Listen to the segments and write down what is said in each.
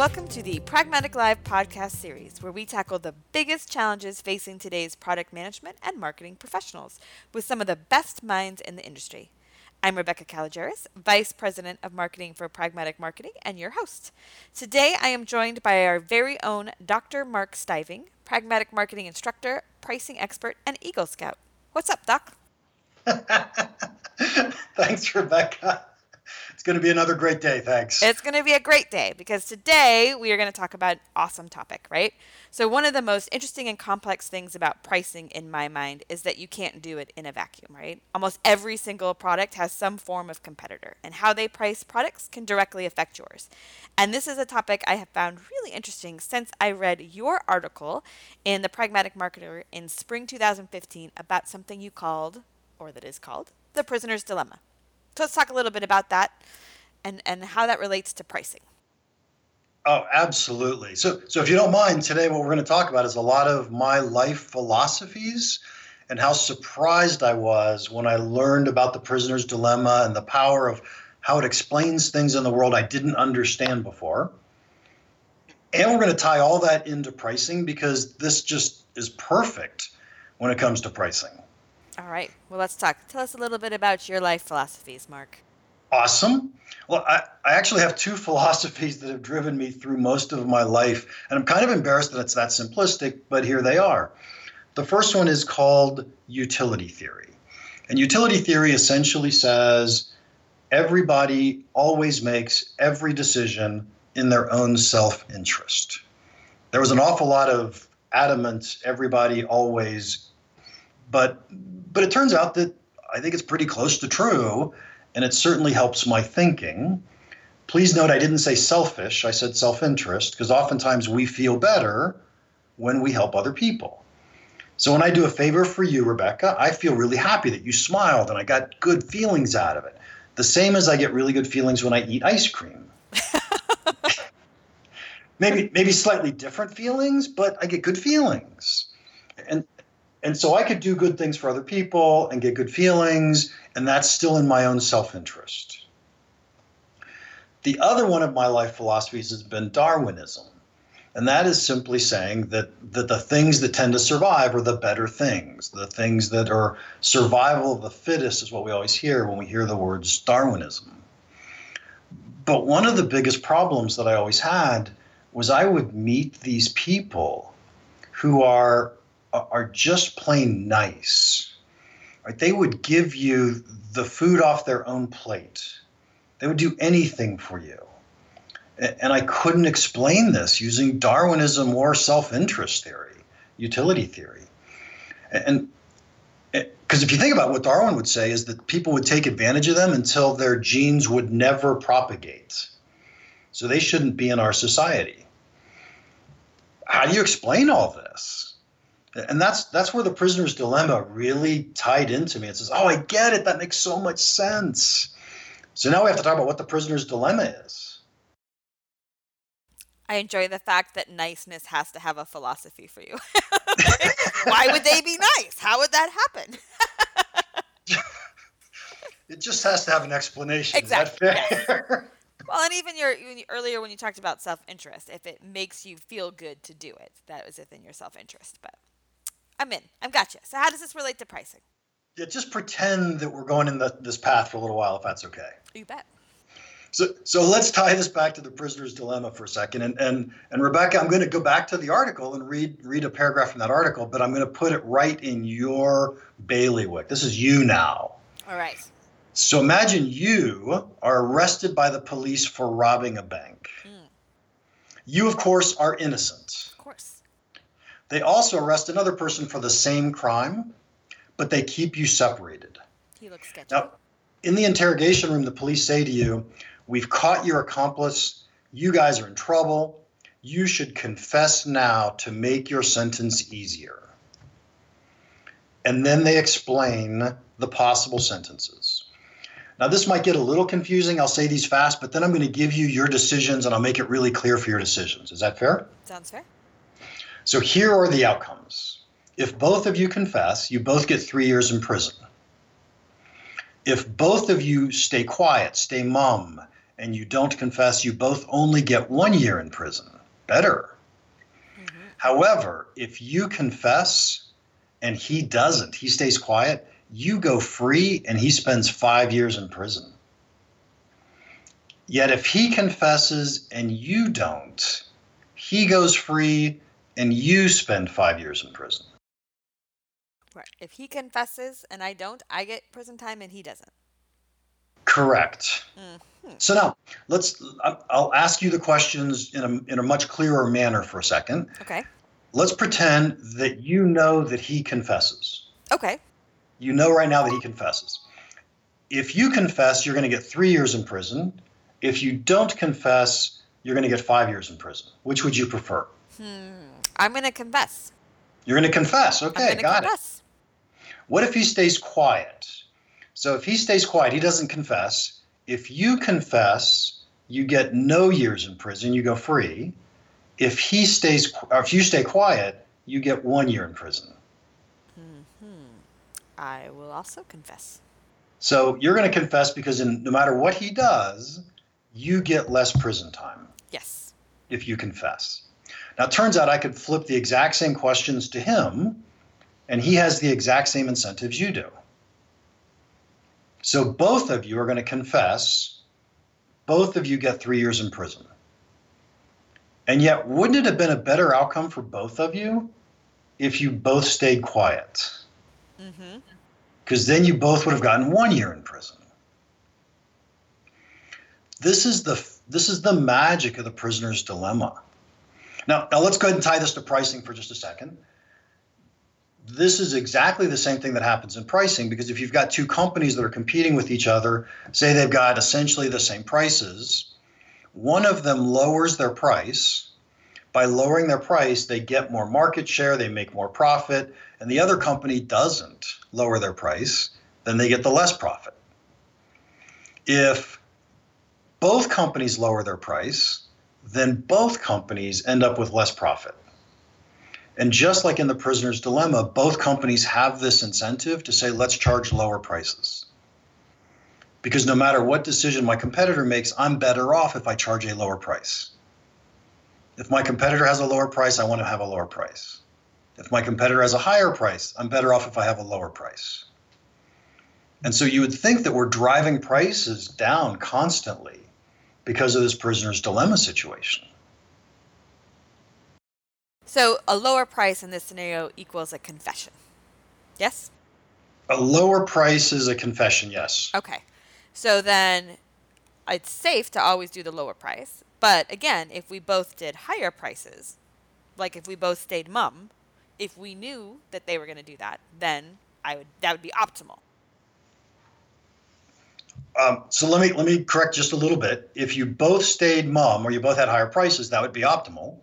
welcome to the Pragmatic Live podcast series, where we tackle the biggest challenges facing today's product management and marketing professionals with some of the best minds in the industry. I'm Rebecca Kalogeris, Vice President of Marketing for Pragmatic Marketing, and your host. Today, I am joined by our very own Dr. Mark Stiving, Pragmatic Marketing Instructor, Pricing Expert, and Eagle Scout. What's up, Doc? Thanks, Rebecca. It's going to be another great day. Thanks. It's going to be a great day because today we are going to talk about an awesome topic, right? So, one of the most interesting and complex things about pricing in my mind is that you can't do it in a vacuum, right? Almost every single product has some form of competitor, and how they price products can directly affect yours. And this is a topic I have found really interesting since I read your article in the Pragmatic Marketer in spring 2015 about something you called, or that is called, the prisoner's dilemma. So let's talk a little bit about that and, and how that relates to pricing. Oh, absolutely. So, so if you don't mind, today what we're going to talk about is a lot of my life philosophies and how surprised I was when I learned about the prisoner's dilemma and the power of how it explains things in the world I didn't understand before. And we're going to tie all that into pricing because this just is perfect when it comes to pricing. All right. Well, let's talk. Tell us a little bit about your life philosophies, Mark. Awesome. Well, I, I actually have two philosophies that have driven me through most of my life. And I'm kind of embarrassed that it's that simplistic, but here they are. The first one is called utility theory. And utility theory essentially says everybody always makes every decision in their own self interest. There was an awful lot of adamant everybody always, but but it turns out that I think it's pretty close to true, and it certainly helps my thinking. Please note I didn't say selfish, I said self interest, because oftentimes we feel better when we help other people. So when I do a favor for you, Rebecca, I feel really happy that you smiled and I got good feelings out of it. The same as I get really good feelings when I eat ice cream. maybe maybe slightly different feelings, but I get good feelings. And and so I could do good things for other people and get good feelings, and that's still in my own self interest. The other one of my life philosophies has been Darwinism. And that is simply saying that, that the things that tend to survive are the better things. The things that are survival of the fittest is what we always hear when we hear the words Darwinism. But one of the biggest problems that I always had was I would meet these people who are are just plain nice. Right? They would give you the food off their own plate. They would do anything for you. And I couldn't explain this using Darwinism or self-interest theory, utility theory. And because if you think about what Darwin would say is that people would take advantage of them until their genes would never propagate. So they shouldn't be in our society. How do you explain all this? And that's that's where the prisoner's dilemma really tied into me. It says, "Oh, I get it. That makes so much sense." So now we have to talk about what the prisoner's dilemma is. I enjoy the fact that niceness has to have a philosophy for you. Why would they be nice? How would that happen? it just has to have an explanation. Exactly. well, and even your earlier when you talked about self-interest, if it makes you feel good to do it, that was within your self-interest. But I'm in. I've got you. So how does this relate to pricing? Yeah, just pretend that we're going in the, this path for a little while, if that's okay. You bet. So, so let's tie this back to the prisoner's dilemma for a second. And, and, and Rebecca, I'm going to go back to the article and read, read a paragraph from that article, but I'm going to put it right in your bailiwick. This is you now. All right. So imagine you are arrested by the police for robbing a bank. Mm. You, of course, are innocent. They also arrest another person for the same crime, but they keep you separated. He looks sketchy. Now, in the interrogation room, the police say to you, We've caught your accomplice. You guys are in trouble. You should confess now to make your sentence easier. And then they explain the possible sentences. Now, this might get a little confusing. I'll say these fast, but then I'm going to give you your decisions and I'll make it really clear for your decisions. Is that fair? Sounds fair. So here are the outcomes. If both of you confess, you both get three years in prison. If both of you stay quiet, stay mum, and you don't confess, you both only get one year in prison. Better. Mm-hmm. However, if you confess and he doesn't, he stays quiet, you go free and he spends five years in prison. Yet if he confesses and you don't, he goes free and you spend five years in prison. Right. If he confesses and I don't, I get prison time and he doesn't. Correct. Mm-hmm. So now let's. I'll ask you the questions in a in a much clearer manner for a second. Okay. Let's pretend that you know that he confesses. Okay. You know right now that he confesses. If you confess, you're going to get three years in prison. If you don't confess, you're going to get five years in prison. Which would you prefer? Hmm. I'm going to confess. You're going to confess. Okay, got confess. it. What if he stays quiet? So if he stays quiet, he doesn't confess. If you confess, you get no years in prison. You go free. If he stays, or if you stay quiet, you get one year in prison. Hmm. I will also confess. So you're going to confess because in, no matter what he does, you get less prison time. Yes. If you confess. Now, it turns out I could flip the exact same questions to him, and he has the exact same incentives you do. So both of you are going to confess. Both of you get three years in prison. And yet, wouldn't it have been a better outcome for both of you if you both stayed quiet? Because mm-hmm. then you both would have gotten one year in prison. This is the this is the magic of the prisoner's dilemma. Now, now let's go ahead and tie this to pricing for just a second. This is exactly the same thing that happens in pricing because if you've got two companies that are competing with each other, say they've got essentially the same prices, one of them lowers their price. By lowering their price, they get more market share, they make more profit, and the other company doesn't lower their price, then they get the less profit. If both companies lower their price, then both companies end up with less profit. And just like in the prisoner's dilemma, both companies have this incentive to say, let's charge lower prices. Because no matter what decision my competitor makes, I'm better off if I charge a lower price. If my competitor has a lower price, I want to have a lower price. If my competitor has a higher price, I'm better off if I have a lower price. And so you would think that we're driving prices down constantly because of this prisoner's dilemma situation. So a lower price in this scenario equals a confession. Yes? A lower price is a confession, yes. Okay. So then it's safe to always do the lower price. But again, if we both did higher prices, like if we both stayed mum, if we knew that they were going to do that, then I would that would be optimal. Um, so let me let me correct just a little bit. If you both stayed mum or you both had higher prices, that would be optimal.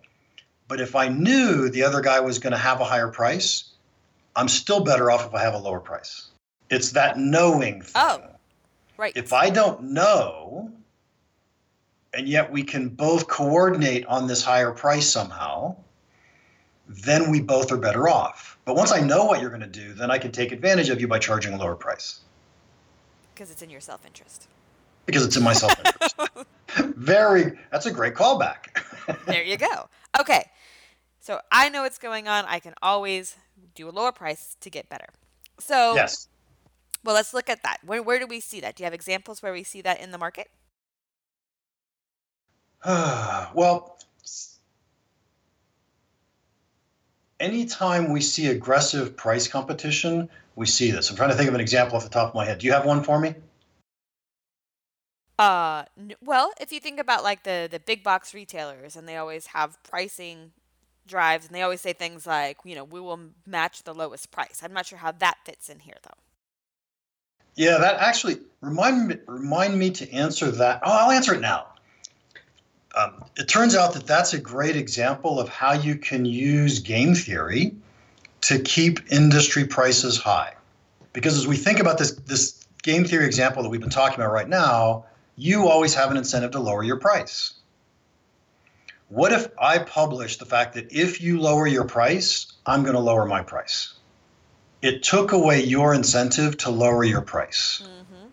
But if I knew the other guy was going to have a higher price, I'm still better off if I have a lower price. It's that knowing thing. Oh, right. If I don't know, and yet we can both coordinate on this higher price somehow, then we both are better off. But once I know what you're going to do, then I can take advantage of you by charging a lower price. Because it's in your self interest. Because it's in my self interest. Very, that's a great callback. there you go. Okay. So I know what's going on. I can always do a lower price to get better. So, yes. Well, let's look at that. Where, where do we see that? Do you have examples where we see that in the market? well, anytime we see aggressive price competition, we see this. I'm trying to think of an example off the top of my head. Do you have one for me? Uh, well, if you think about like the the big box retailers, and they always have pricing drives, and they always say things like, you know, we will match the lowest price. I'm not sure how that fits in here, though. Yeah, that actually remind me, remind me to answer that. Oh, I'll answer it now. Um, it turns out that that's a great example of how you can use game theory to keep industry prices high. Because as we think about this, this game theory example that we've been talking about right now, you always have an incentive to lower your price. What if I publish the fact that if you lower your price, I'm going to lower my price? It took away your incentive to lower your price. Mm-hmm.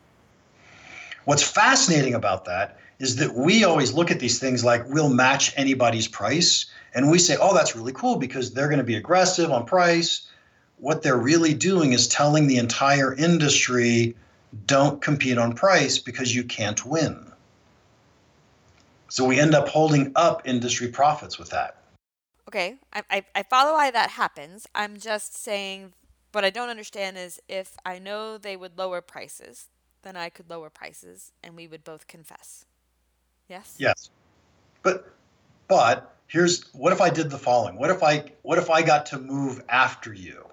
What's fascinating about that is that we always look at these things like we'll match anybody's price and we say, oh, that's really cool because they're going to be aggressive on price. What they're really doing is telling the entire industry, don't compete on price because you can't win. So we end up holding up industry profits with that. Okay, I, I, I follow why that happens. I'm just saying what I don't understand is if I know they would lower prices, then I could lower prices and we would both confess. Yes? Yes. But but here's what if I did the following? What if I what if I got to move after you?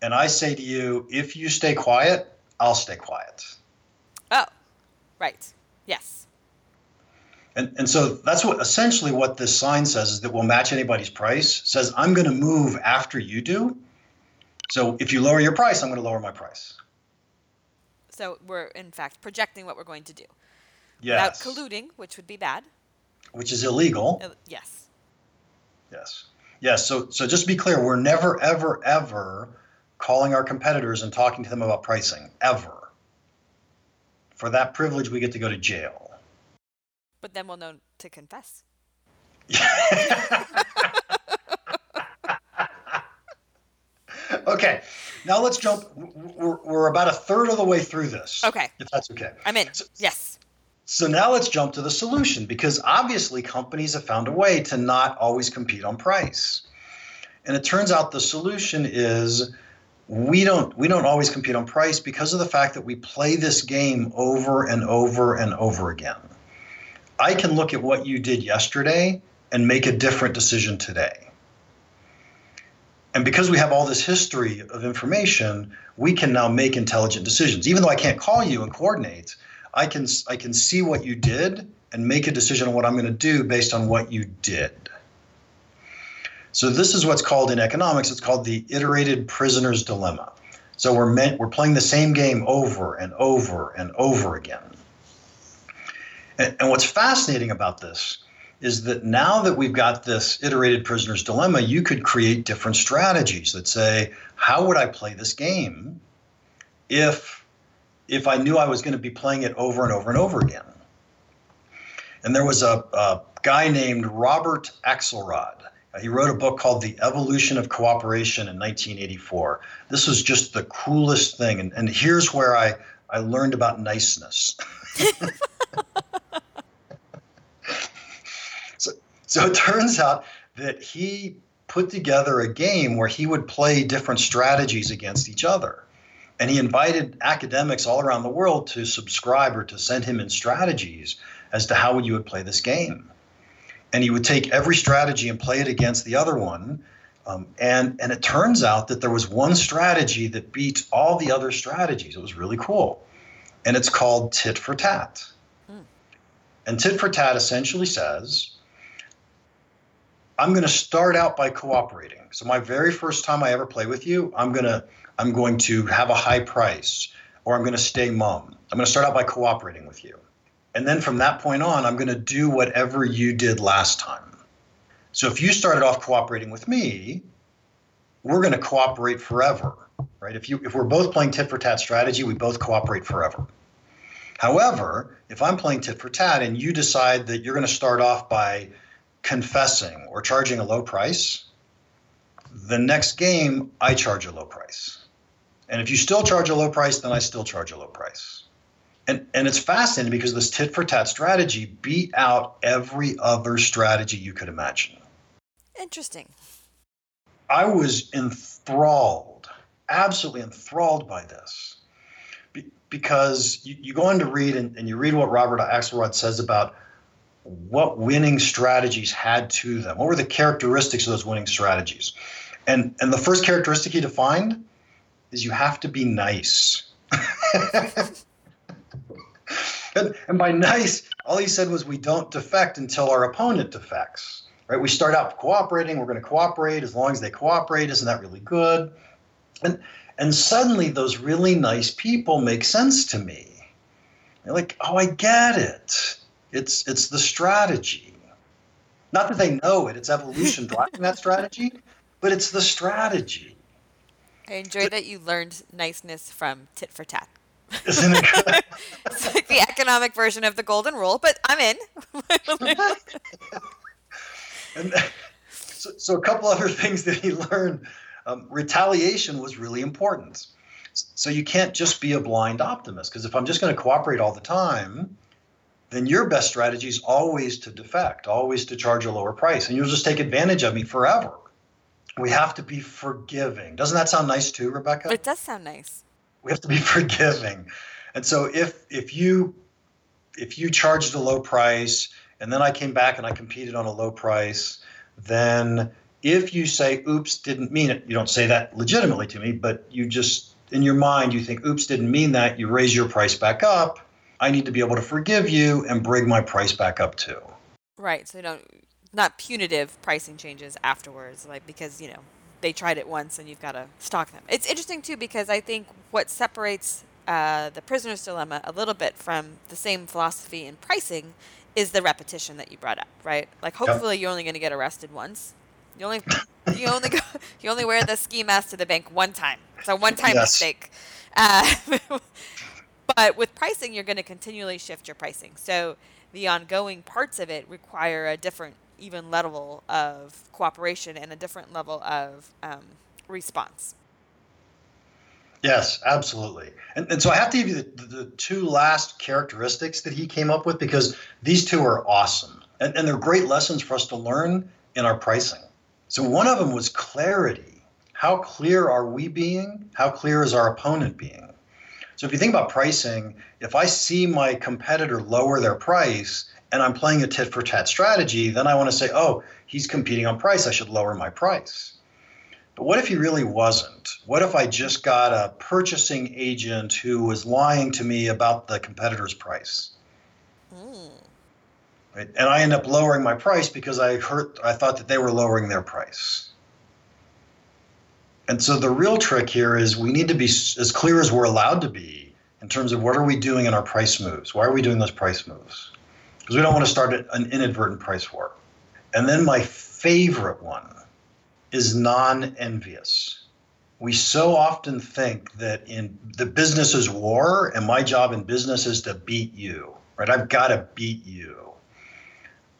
And I say to you, if you stay quiet, I'll stay quiet. Oh. Right. Yes. And, and so that's what essentially what this sign says is that we'll match anybody's price. Says I'm going to move after you do. So if you lower your price, I'm going to lower my price. So we're in fact projecting what we're going to do. Yes. Without colluding, which would be bad. Which is illegal. Uh, yes. Yes. Yes. So so just to be clear, we're never ever ever calling our competitors and talking to them about pricing ever. For that privilege, we get to go to jail. But then we'll know to confess. okay, now let's jump. We're, we're about a third of the way through this. Okay. If that's okay. I'm in. So, yes. So now let's jump to the solution because obviously companies have found a way to not always compete on price. And it turns out the solution is we don't we don't always compete on price because of the fact that we play this game over and over and over again. I can look at what you did yesterday and make a different decision today. And because we have all this history of information, we can now make intelligent decisions. Even though I can't call you and coordinate, I can I can see what you did and make a decision on what I'm going to do based on what you did. So this is what's called in economics it's called the iterated prisoner's dilemma. So we're meant we're playing the same game over and over and over again. And, and what's fascinating about this is that now that we've got this iterated prisoner's dilemma, you could create different strategies that say, how would I play this game if if I knew I was going to be playing it over and over and over again? And there was a, a guy named Robert Axelrod. He wrote a book called The Evolution of Cooperation in 1984. This was just the coolest thing. And, and here's where I, I learned about niceness. So it turns out that he put together a game where he would play different strategies against each other. And he invited academics all around the world to subscribe or to send him in strategies as to how you would play this game. And he would take every strategy and play it against the other one. Um, and, and it turns out that there was one strategy that beat all the other strategies. It was really cool. And it's called tit for tat. Mm. And tit for tat essentially says I'm going to start out by cooperating. So my very first time I ever play with you, I'm going to I'm going to have a high price or I'm going to stay mum. I'm going to start out by cooperating with you. And then from that point on, I'm going to do whatever you did last time. So if you started off cooperating with me, we're going to cooperate forever, right? If you if we're both playing tit for tat strategy, we both cooperate forever. However, if I'm playing tit for tat and you decide that you're going to start off by confessing or charging a low price, the next game I charge a low price. And if you still charge a low price, then I still charge a low price. And, and it's fascinating because this tit for tat strategy beat out every other strategy you could imagine. Interesting. I was enthralled, absolutely enthralled by this. Be, because you, you go on to read and, and you read what Robert Axelrod says about what winning strategies had to them. What were the characteristics of those winning strategies? And and the first characteristic he defined is you have to be nice. and, and by nice, all he said was we don't defect until our opponent defects. Right? We start out cooperating, we're going to cooperate as long as they cooperate. Isn't that really good? And and suddenly those really nice people make sense to me. They're like, oh, I get it it's it's the strategy. Not that they know it, it's evolution driving that strategy, but it's the strategy. I enjoy that you learned niceness from tit for tat. Isn't it it's like the economic version of the golden rule, but I'm in. and so, so, a couple other things that he learned um, retaliation was really important. So you can't just be a blind optimist because if I'm just going to cooperate all the time, then your best strategy is always to defect, always to charge a lower price, and you'll just take advantage of me forever. We have to be forgiving. Doesn't that sound nice too, Rebecca? It does sound nice. We have to be forgiving. And so if if you if you charged a low price and then I came back and I competed on a low price, then if you say oops didn't mean it, you don't say that legitimately to me, but you just in your mind you think oops didn't mean that, you raise your price back up. I need to be able to forgive you and bring my price back up too. Right. So you don't not punitive pricing changes afterwards, like because you know they tried it once and you've got to stock them. It's interesting too because I think what separates uh, the prisoner's dilemma a little bit from the same philosophy in pricing is the repetition that you brought up, right? Like hopefully yep. you're only going to get arrested once. You only you only go, you only wear the ski mask to the bank one time. It's a one time yes. mistake. Uh, but with pricing, you're going to continually shift your pricing. So the ongoing parts of it require a different even level of cooperation and a different level of um, response. Yes, absolutely. And, and so I have to give you the, the, two last characteristics that he came up with because these two are awesome. And, and they're great lessons for us to learn in our pricing. So one of them was clarity. How clear are we being? How clear is our opponent being? So if you think about pricing, if I see my competitor lower their price, and I'm playing a tit for tat strategy, then I want to say, oh, he's competing on price. I should lower my price. But what if he really wasn't? What if I just got a purchasing agent who was lying to me about the competitor's price? Mm. Right? And I end up lowering my price because I heard I thought that they were lowering their price. And so the real trick here is we need to be as clear as we're allowed to be in terms of what are we doing in our price moves? Why are we doing those price moves? Because we don't want to start an inadvertent price war. And then my favorite one is non envious. We so often think that in the business is war, and my job in business is to beat you, right? I've got to beat you.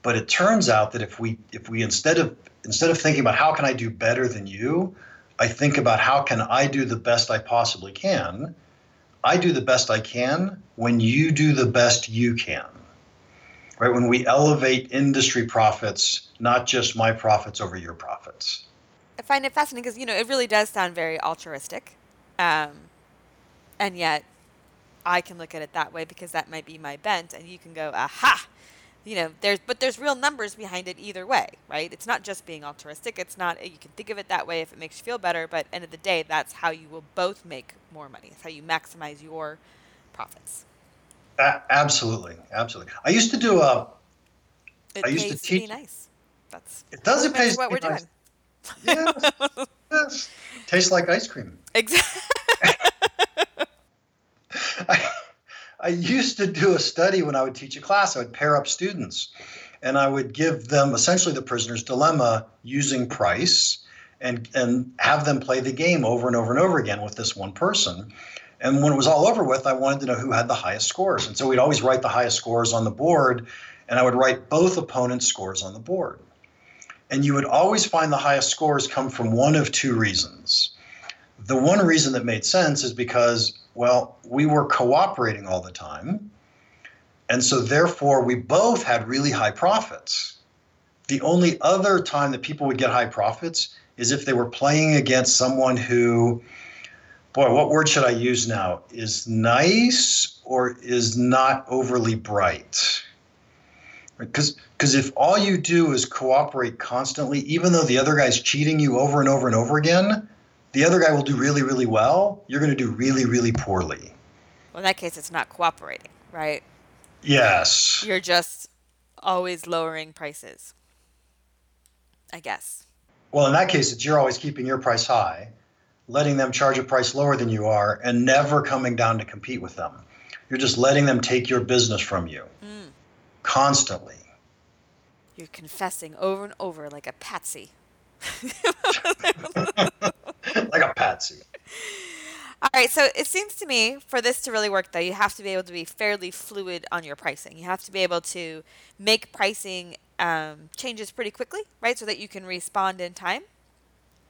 But it turns out that if we if we instead of instead of thinking about how can I do better than you, I think about how can I do the best I possibly can. I do the best I can when you do the best you can right? When we elevate industry profits, not just my profits over your profits. I find it fascinating because you know it really does sound very altruistic, um, and yet I can look at it that way because that might be my bent, and you can go, aha, you know, there's but there's real numbers behind it either way, right? It's not just being altruistic. It's not you can think of it that way if it makes you feel better, but at the end of the day, that's how you will both make more money. It's how you maximize your profits. A- absolutely, absolutely. I used to do a. It I used to teach. To nice. That's it does. It pays what we're nice. doing. Yes, yes. Tastes like ice cream. Exactly. I, I used to do a study when I would teach a class. I would pair up students, and I would give them essentially the prisoner's dilemma using price, and and have them play the game over and over and over again with this one person. And when it was all over with, I wanted to know who had the highest scores. And so we'd always write the highest scores on the board, and I would write both opponents' scores on the board. And you would always find the highest scores come from one of two reasons. The one reason that made sense is because, well, we were cooperating all the time. And so therefore, we both had really high profits. The only other time that people would get high profits is if they were playing against someone who boy, what word should I use now? Is nice or is not overly bright? Because because if all you do is cooperate constantly, even though the other guy's cheating you over and over and over again, the other guy will do really, really well. You're going to do really, really poorly. Well, in that case, it's not cooperating, right? Yes. You're just always lowering prices, I guess. Well, in that case, it's you're always keeping your price high letting them charge a price lower than you are and never coming down to compete with them. You're just letting them take your business from you mm. constantly. You're confessing over and over like a patsy. like a patsy. All right, so it seems to me for this to really work, though, you have to be able to be fairly fluid on your pricing. You have to be able to make pricing um, changes pretty quickly, right, so that you can respond in time.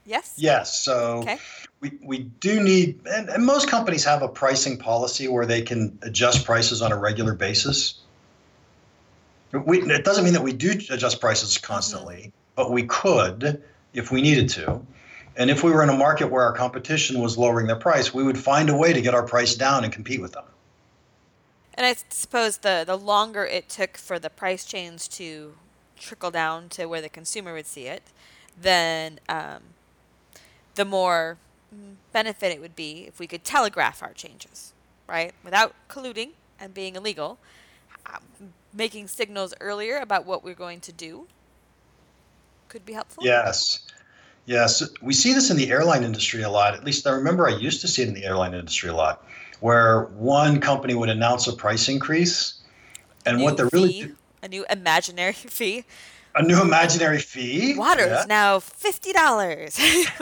Yes? Yes. So Okay. we, we do need, and, and most companies have a pricing policy where they can adjust prices on a regular basis. We, it doesn't mean that we do adjust prices constantly, but we could if we needed to. And if we were in a market where our competition was lowering their price, we would find a way to get our price down and compete with them. And I suppose the, the longer it took for the price change to trickle down to where the consumer would see it, then um, the more mm, benefit it would be if we could telegraph our changes, right? Without colluding and being illegal, uh, making signals earlier about what we're going to do could be helpful. Yes. Yes. We see this in the airline industry a lot. At least I remember I used to see it in the airline industry a lot, where one company would announce a price increase. And New what they're really do- a new imaginary fee. A new imaginary fee. Water yeah. is now fifty dollars.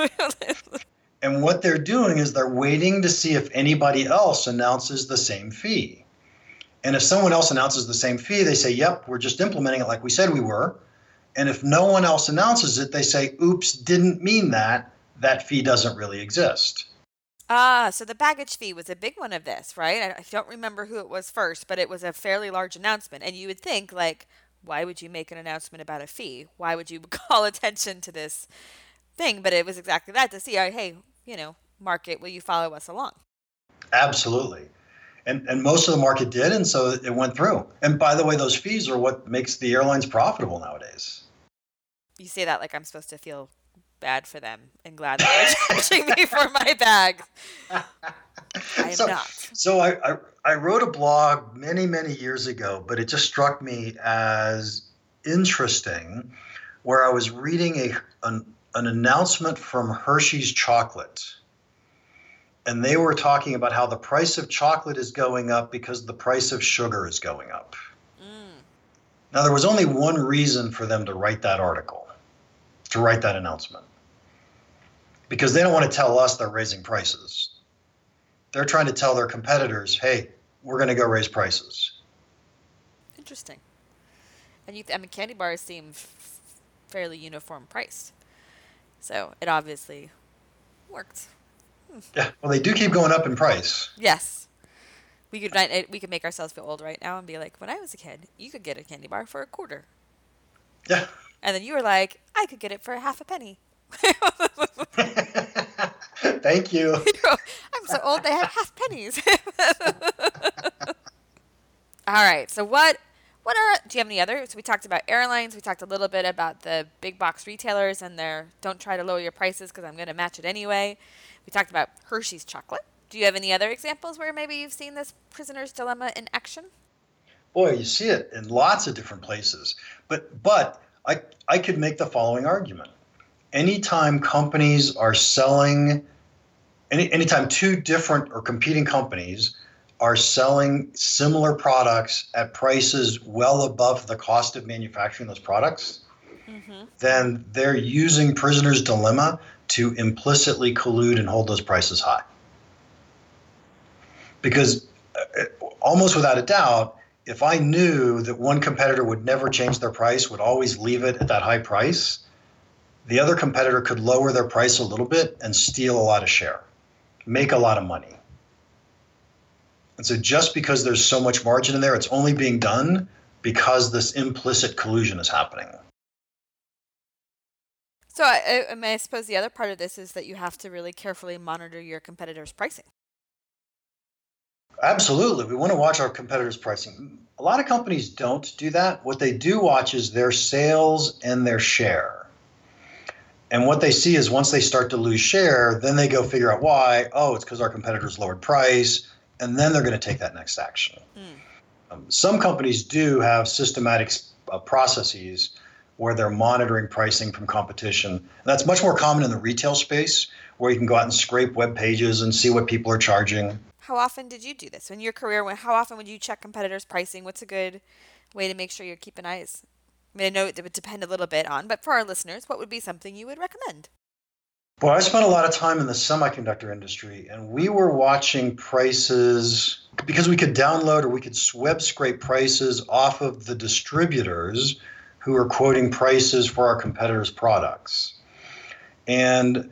And what they're doing is they're waiting to see if anybody else announces the same fee. And if someone else announces the same fee, they say, yep, we're just implementing it like we said we were. And if no one else announces it, they say, oops, didn't mean that. That fee doesn't really exist. Ah, so the baggage fee was a big one of this, right? I I don't remember who it was first, but it was a fairly large announcement. And you would think, like, why would you make an announcement about a fee? Why would you call attention to this thing? But it was exactly that to see, uh, hey, you know, market, will you follow us along? Absolutely. And, and most of the market did, and so it went through. And by the way, those fees are what makes the airlines profitable nowadays. You say that like I'm supposed to feel bad for them and glad that they're charging me for my bag. I am So- not. So I, I, I wrote a blog many, many years ago, but it just struck me as interesting where I was reading a, an, an announcement from Hershey's Chocolate. And they were talking about how the price of chocolate is going up because the price of sugar is going up. Mm. Now, there was only one reason for them to write that article, to write that announcement, because they don't want to tell us they're raising prices. They're trying to tell their competitors, hey, we're going to go raise prices. Interesting. And you, th- I mean, candy bars seem f- fairly uniform priced, so it obviously worked. Hmm. Yeah, well, they do keep going up in price. Yes, we could ni- eh, we could make ourselves feel old right now and be like, when I was a kid, you could get a candy bar for a quarter, Yeah. and then you were like, I could get it for half a penny. Thank you. I'm so old they had half pennies. All right. So what what are do you have any other? So we talked about airlines, we talked a little bit about the big box retailers and their don't try to lower your prices because I'm going to match it anyway. We talked about Hershey's chocolate. Do you have any other examples where maybe you've seen this prisoner's dilemma in action? Boy, you see it in lots of different places. But but I I could make the following argument. Anytime companies are selling any anytime two different or competing companies are selling similar products at prices well above the cost of manufacturing those products, Mm-hmm. then they're using prisoner's dilemma to implicitly collude and hold those prices high. Because uh, almost without a doubt, if I knew that one competitor would never change their price, would always leave it at that high price, the other competitor could lower their price a little bit and steal a lot of share, make a lot of money. And so just because there's so much margin in there, it's only being done because this implicit collusion is happening. So I, I, I suppose the other part of this is that you have to really carefully monitor your competitors' pricing. Absolutely. We want to watch our competitors' pricing. A lot of companies don't do that. What they do watch is their sales and their share. And what they see is once they start to lose share, then they go figure out why. Oh, it's because our competitors lowered price. And then they're going to take that next action. Mm. Um, some companies do have systematic uh, processes where they're monitoring pricing from competition. And that's much more common in the retail space where you can go out and scrape web pages and see what people are charging. How often did you do this in your career? When how often would you check competitors' pricing? What's a good way to make sure you're keeping eyes? I mean, I know it would depend a little bit on, but for our listeners, what would be something you would recommend? Well, I spent a lot of time in the semiconductor industry, and we were watching prices because we could download or we could web scrape prices off of the distributors who are quoting prices for our competitors' products. And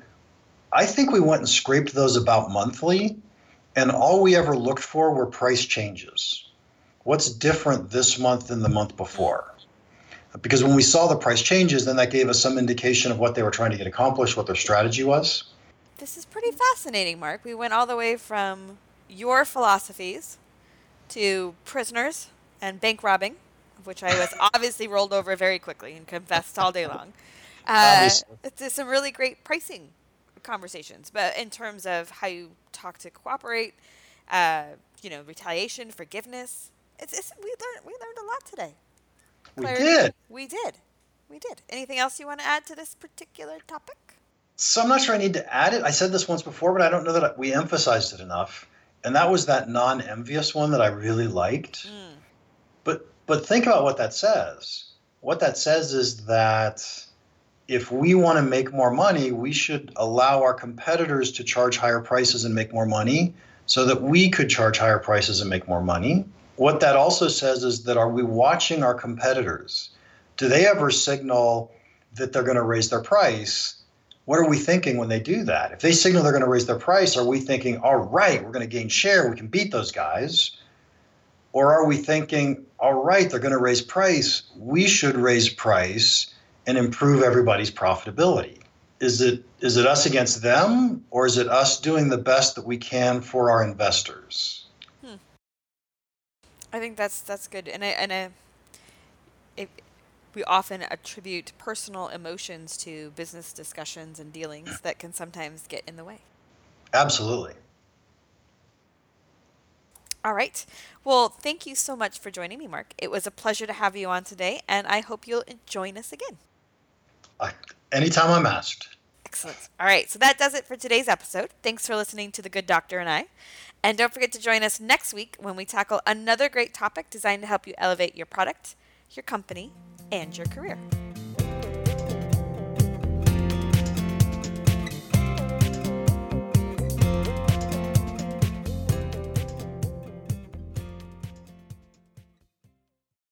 I think we went and scraped those about monthly, and all we ever looked for were price changes. What's different this month than the month before? Because when we saw the price changes, then that gave us some indication of what they were trying to get accomplished, what their strategy was. This is pretty fascinating, Mark. We went all the way from your philosophies to prisoners and bank robbing, which I was obviously rolled over very quickly and confessed all day long. Uh, it's some really great pricing conversations, but in terms of how you talk to cooperate, uh, you know, retaliation, forgiveness, it's, it's, we learned we learned a lot today. We did. We did. We did. Anything else you want to add to this particular topic? So I'm not sure I need to add it. I said this once before, but I don't know that we emphasized it enough. And that was that non-envious one that I really liked. Mm. But but think about what that says. What that says is that if we want to make more money, we should allow our competitors to charge higher prices and make more money so that we could charge higher prices and make more money. What that also says is that are we watching our competitors? Do they ever signal that they're going to raise their price? What are we thinking when they do that? If they signal they're going to raise their price, are we thinking, all right, we're going to gain share, we can beat those guys? Or are we thinking, all right, they're going to raise price, we should raise price and improve everybody's profitability? Is it is it us against them or is it us doing the best that we can for our investors? I think that's that's good, and I, and I, it, we often attribute personal emotions to business discussions and dealings that can sometimes get in the way. Absolutely. All right. Well, thank you so much for joining me, Mark. It was a pleasure to have you on today, and I hope you'll join us again. Uh, anytime I'm asked. Excellent. All right. So that does it for today's episode. Thanks for listening to The Good Doctor and I. And don't forget to join us next week when we tackle another great topic designed to help you elevate your product, your company, and your career.